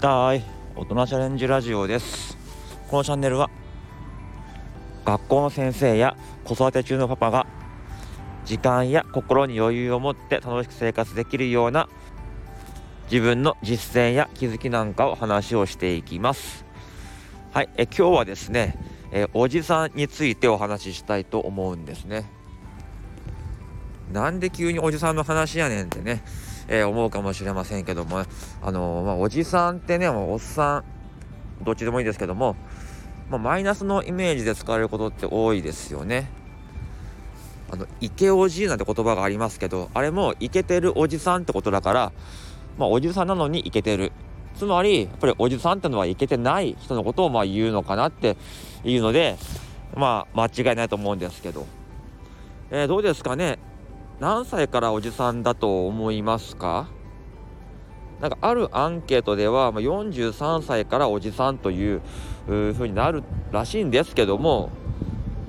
たい。大人チャレンジラジオです。このチャンネルは学校の先生や子育て中のパパが時間や心に余裕を持って楽しく生活できるような自分の実践や気づきなんかを話をしていきます。はい。え今日はですねえおじさんについてお話ししたいと思うんですね。なんで急におじさんの話やねんってね。えー、思うかもしれませんけども、あのー、まあ、おじさんってね、おっさん、どっちでもいいですけども、まあ、マイナスのイメージで使われることって多いですよね。あの、イケおじなんて言葉がありますけど、あれもイケてるおじさんってことだから、まあ、おじさんなのにイケてる。つまり、やっぱりおじさんってのはイケてない人のことをまあ言うのかなっていうので、まあ、間違いないと思うんですけど。えー、どうですかね？何歳からおじさんだと思いますか？なんかあるアンケートではま43歳からおじさんというふうになるらしいんですけども、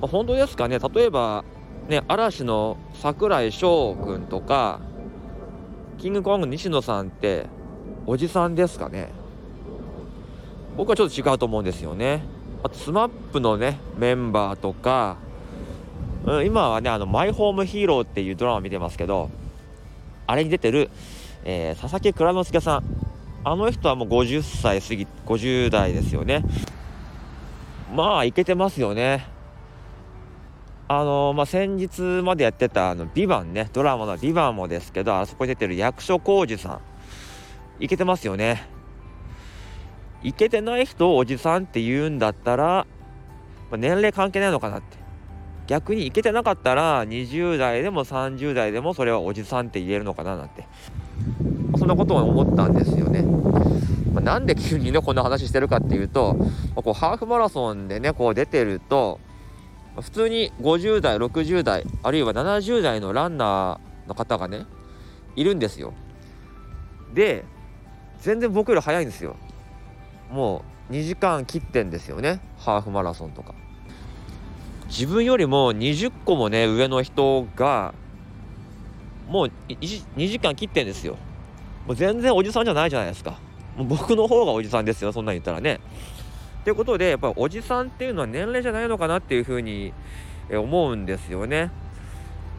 まあ、本当ですかね？例えばね嵐の櫻井翔くんとかキングコング西野さんっておじさんですかね？僕はちょっと違うと思うんですよね。あと SMAP のねメンバーとかうん、今はねあのマイホームヒーローっていうドラマ見てますけどあれに出てる、えー、佐々木蔵之介さん。あの人はもう50歳過ぎ50代ですよね。まあいけてますよね。あのまあ、先日までやってた「あのビバンねドラマの「ビバンもですけどあそこに出てる役所広司さん。いけてますよね。いけてない人をおじさんって言うんだったら、まあ、年齢関係ないのかなって。逆にいけてなかったら20代でも30代でもそれはおじさんって言えるのかななんてそんなことを思ったんですよね。まあ、なんで急にねこんな話してるかっていうと、ま、こうハーフマラソンでねこう出てると普通に50代60代あるいは70代のランナーの方がねいるんですよ。で全然僕より早いんですよ。もう2時間切ってんですよねハーフマラソンとか。自分よりも20個もね上の人がもう2時間切ってんですよ。もう全然おじさんじゃないじゃないですか。もう僕の方がおじさんですよそんなん言ったらね。ということでやっぱりおじさんっていうのは年齢じゃないのかなっていうふうに思うんですよね。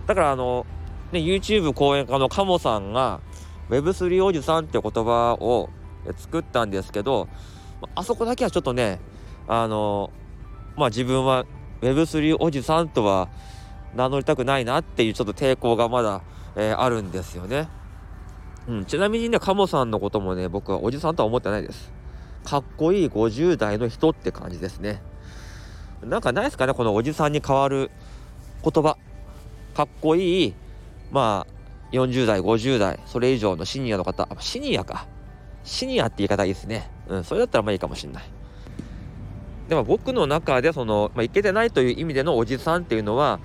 だからあのね YouTube 講演家のカモさんが Web3 おじさんって言葉を作ったんですけどあそこだけはちょっとねあのまあ自分は Web3 おじさんとは名乗りたくないなっていうちょっと抵抗がまだ、えー、あるんですよね。うん、ちなみにね、カモさんのこともね、僕はおじさんとは思ってないです。かっこいい50代の人って感じですね。なんかないですかね、このおじさんに変わる言葉。かっこいい、まあ、40代、50代、それ以上のシニアの方、シニアか。シニアって言い方いいですね。うん、それだったらまあいいかもしんない。でも僕の中でその、まあ、いけてないという意味でのおじさんっていうのは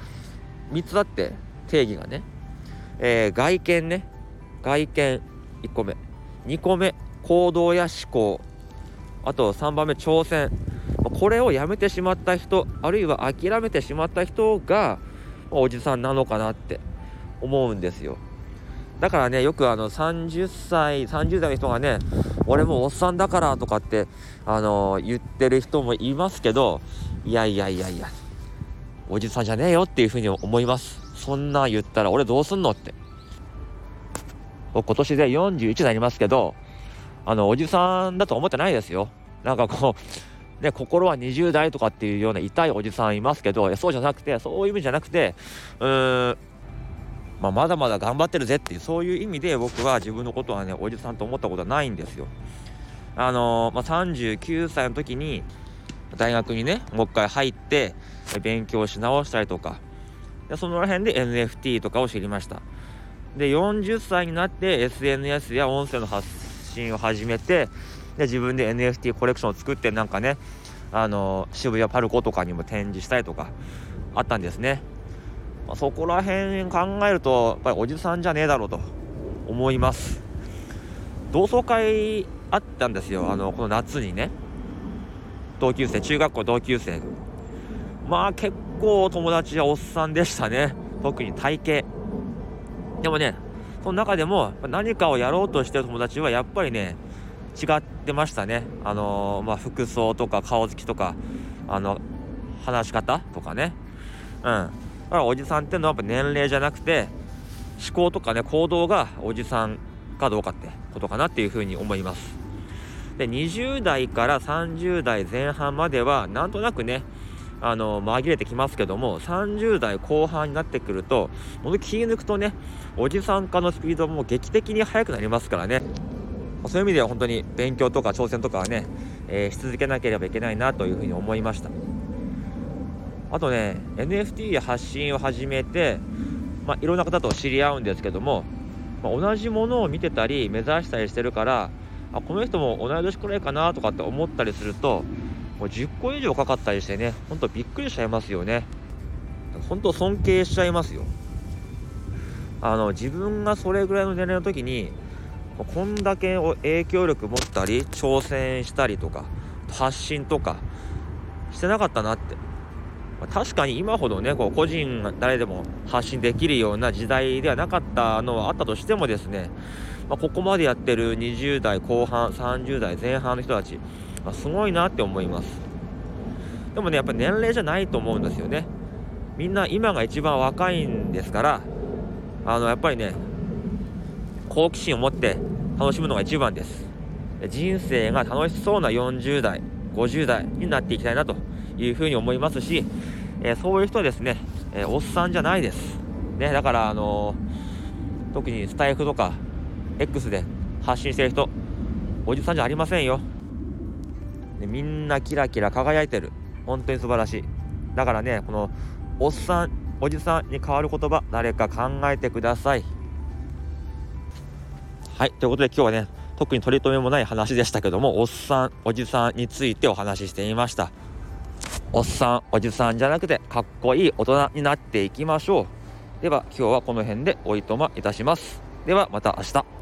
3つあって定義がね、えー、外見ね。外見1個目。2個目行動や思考。あと3番目挑戦。これをやめてしまった人あるいは諦めてしまった人がおじさんなのかなって思うんですよ。だからねよくあの30歳30代の人がね俺もおっさんだからとかってあのー、言ってる人もいますけどいやいやいやいやおじさんじゃねえよっていうふうに思います。そんな言ったら俺どうすんの？って。今年で41になりますけどあのおじさんだと思ってないですよ。なんかこうね心は20代とかっていうような痛いおじさんいますけどそうじゃなくてそういう意味じゃなくてうーんまあ、まだまだ頑張ってるぜっていうそういう意味で僕は自分のことはねおじさんと思ったことはないんですよ。あのー、まあ、39歳の時に大学にねもう一回入って勉強し直したりとかでその辺で NFT とかを知りましたで40歳になって SNS や音声の発信を始めてで自分で NFT コレクションを作ってなんかねあのー、渋谷パルコとかにも展示したりとかあったんですねまあ、そこら辺考えるとやっぱりおじさんじゃねえだろうと思います。同窓会あったんですよ。あのこの夏にね。同級生中学校同級生。まあ結構友達はおっさんでしたね。特に体型。でもねその中でも何かをやろうとしてる友達はやっぱりね違ってましたね。あのまあ服装とか顔つきとかあの話し方とかね。うん。だからおじさんっていうのはやっぱ年齢じゃなくて思考とかね行動がおじさんかどうかってことかなっていうふうに思います。で20代から30代前半まではなんとなくねあの紛れてきますけども30代後半になってくるともの気抜くとねおじさん化のスピードも劇的に速くなりますからね。そういう意味では本当に勉強とか挑戦とかはね、えー、し続けなければいけないなというふうに思いました。あとね NFT 発信を始めて、まあ、いろんな方と知り合うんですけども、まあ、同じものを見てたり目指したりしてるからあこの人も同い年くらいかなとかって思ったりするともう10個以上かかったりしてねほんとびっくりしちゃいますよね。本当尊敬しちゃいますよ。あの自分がそれぐらいの年齢の時にこんだけ影響力持ったり挑戦したりとか発信とかしてなかったなって。確かに今ほどねこう個人誰でも発信できるような時代ではなかったのはあったとしてもですね、まあ、ここまでやってる20代後半30代前半の人たち、まあ、すごいなって思います。でもねやっぱり年齢じゃないと思うんですよね。みんな今が一番若いんですからあのやっぱりね好奇心を持って楽しむのが一番です。人生が楽しそうな40代50代になっていきたいなというふうに思いますし、えー、そういう人ですね、えー、おっさんじゃないです。ね、だから、あのー、特にスタイフとか X で発信してる人、おじさんじゃありませんよ。ね、みんなキラキラ輝いてる。本当に素晴らしい。だからね、このおっさん、おじさんに変わる言葉、誰か考えてください。はい、ということで今日はね、特に取り留めもない話でしたけども、おっさん、おじさんについてお話ししてみました。おっさんおじさんじゃなくてかっこいい大人になっていきましょう。では今日はこの辺でおいとまいたします。ではまた明日。